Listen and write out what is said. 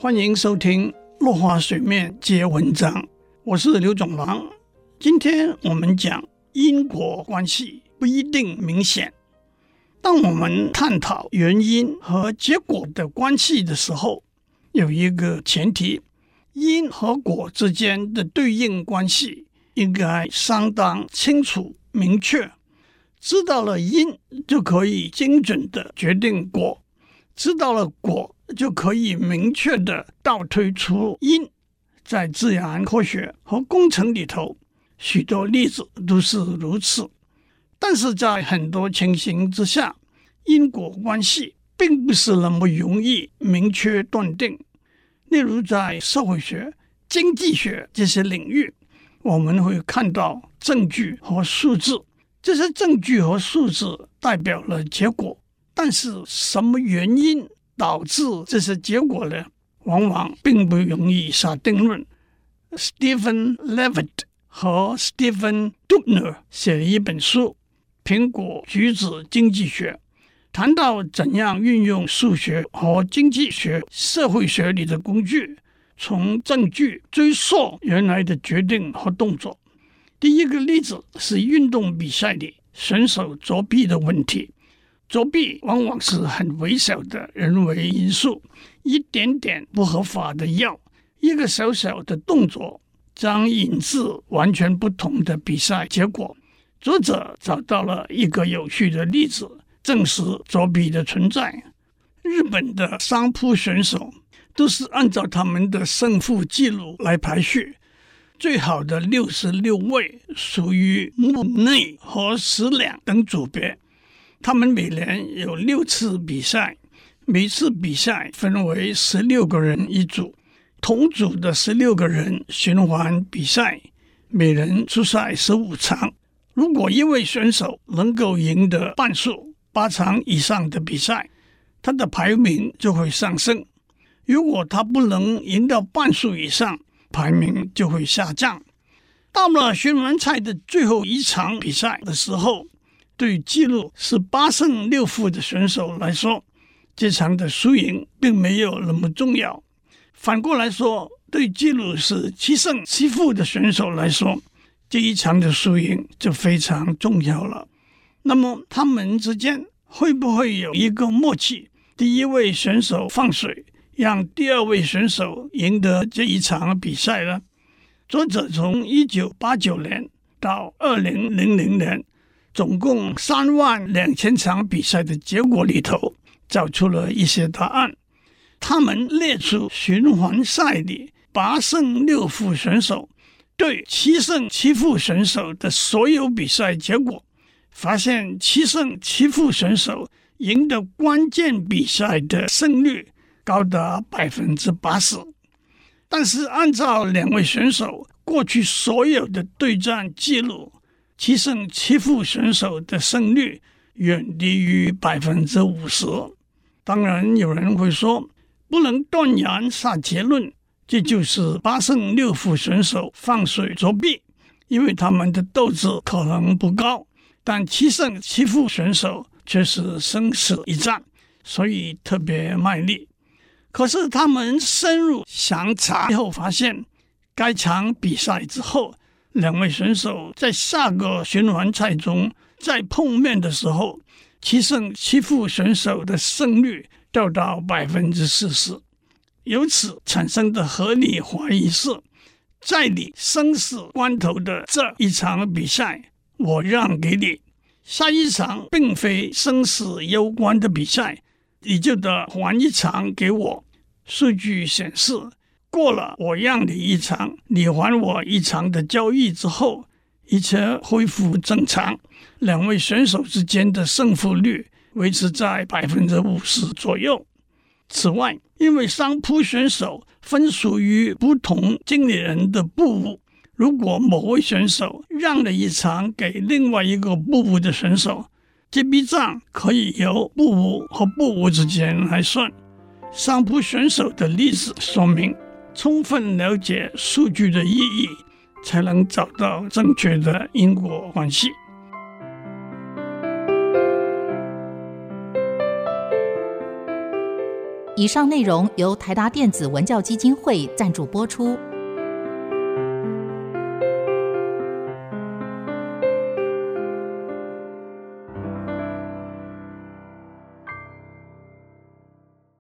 欢迎收听《落花水面皆文章》，我是刘总郎。今天我们讲因果关系不一定明显。当我们探讨原因和结果的关系的时候，有一个前提：因和果之间的对应关系应该相当清楚明确。知道了因，就可以精准地决定果；知道了果，就可以明确的倒推出因。在自然科学和工程里头，许多例子都是如此。但是在很多情形之下，因果关系并不是那么容易明确断定。例如，在社会学、经济学这些领域，我们会看到证据和数字。这些证据和数字代表了结果，但是什么原因导致这些结果呢？往往并不容易下定论。Stephen Levitt 和 Stephen Dubner 写了一本书《苹果橘子经济学》，谈到怎样运用数学和经济学、社会学里的工具，从证据追溯原来的决定和动作。第一个例子是运动比赛里选手作弊的问题。作弊往往是很微小的人为因素，一点点不合法的药，一个小小的动作，将引致完全不同的比赛结果。作者找到了一个有趣的例子，证实作弊的存在。日本的相扑选手都是按照他们的胜负记录来排序。最好的六十六位属于木内和十两等组别，他们每年有六次比赛，每次比赛分为十六个人一组，同组的十六个人循环比赛，每人出赛十五场。如果一位选手能够赢得半数八场以上的比赛，他的排名就会上升；如果他不能赢到半数以上，排名就会下降。到了循环赛的最后一场比赛的时候，对记录是八胜六负的选手来说，这场的输赢并没有那么重要。反过来说，对记录是七胜七负的选手来说，这一场的输赢就非常重要了。那么他们之间会不会有一个默契？第一位选手放水。让第二位选手赢得这一场比赛呢？作者从一九八九年到二零零零年，总共三万两千场比赛的结果里头，找出了一些答案。他们列出循环赛里八胜六负选手对七胜七负选手的所有比赛结果，发现七胜七负选手赢得关键比赛的胜率。高达百分之八十，但是按照两位选手过去所有的对战记录，七胜七负选手的胜率远低于百分之五十。当然，有人会说不能断然下结论，这就是八胜六负选手放水作弊，因为他们的斗志可能不高。但七胜七负选手却是生死一战，所以特别卖力。可是他们深入详查后发现，该场比赛之后，两位选手在下个循环赛中再碰面的时候，七胜七负选手的胜率掉到百分之四十。由此产生的合理怀疑是，在你生死关头的这一场比赛，我让给你；下一场并非生死攸关的比赛。你就得还一场给我。数据显示，过了我让你一场，你还我一场的交易之后，一切恢复正常。两位选手之间的胜负率维持在百分之五十左右。此外，因为商铺选手分属于不同经理人的部务，如果某位选手让了一场给另外一个部务的选手，这笔账可以由部务和部务之间来算。商铺选手的例子说明，充分了解数据的意义，才能找到正确的因果关系。以上内容由台达电子文教基金会赞助播出。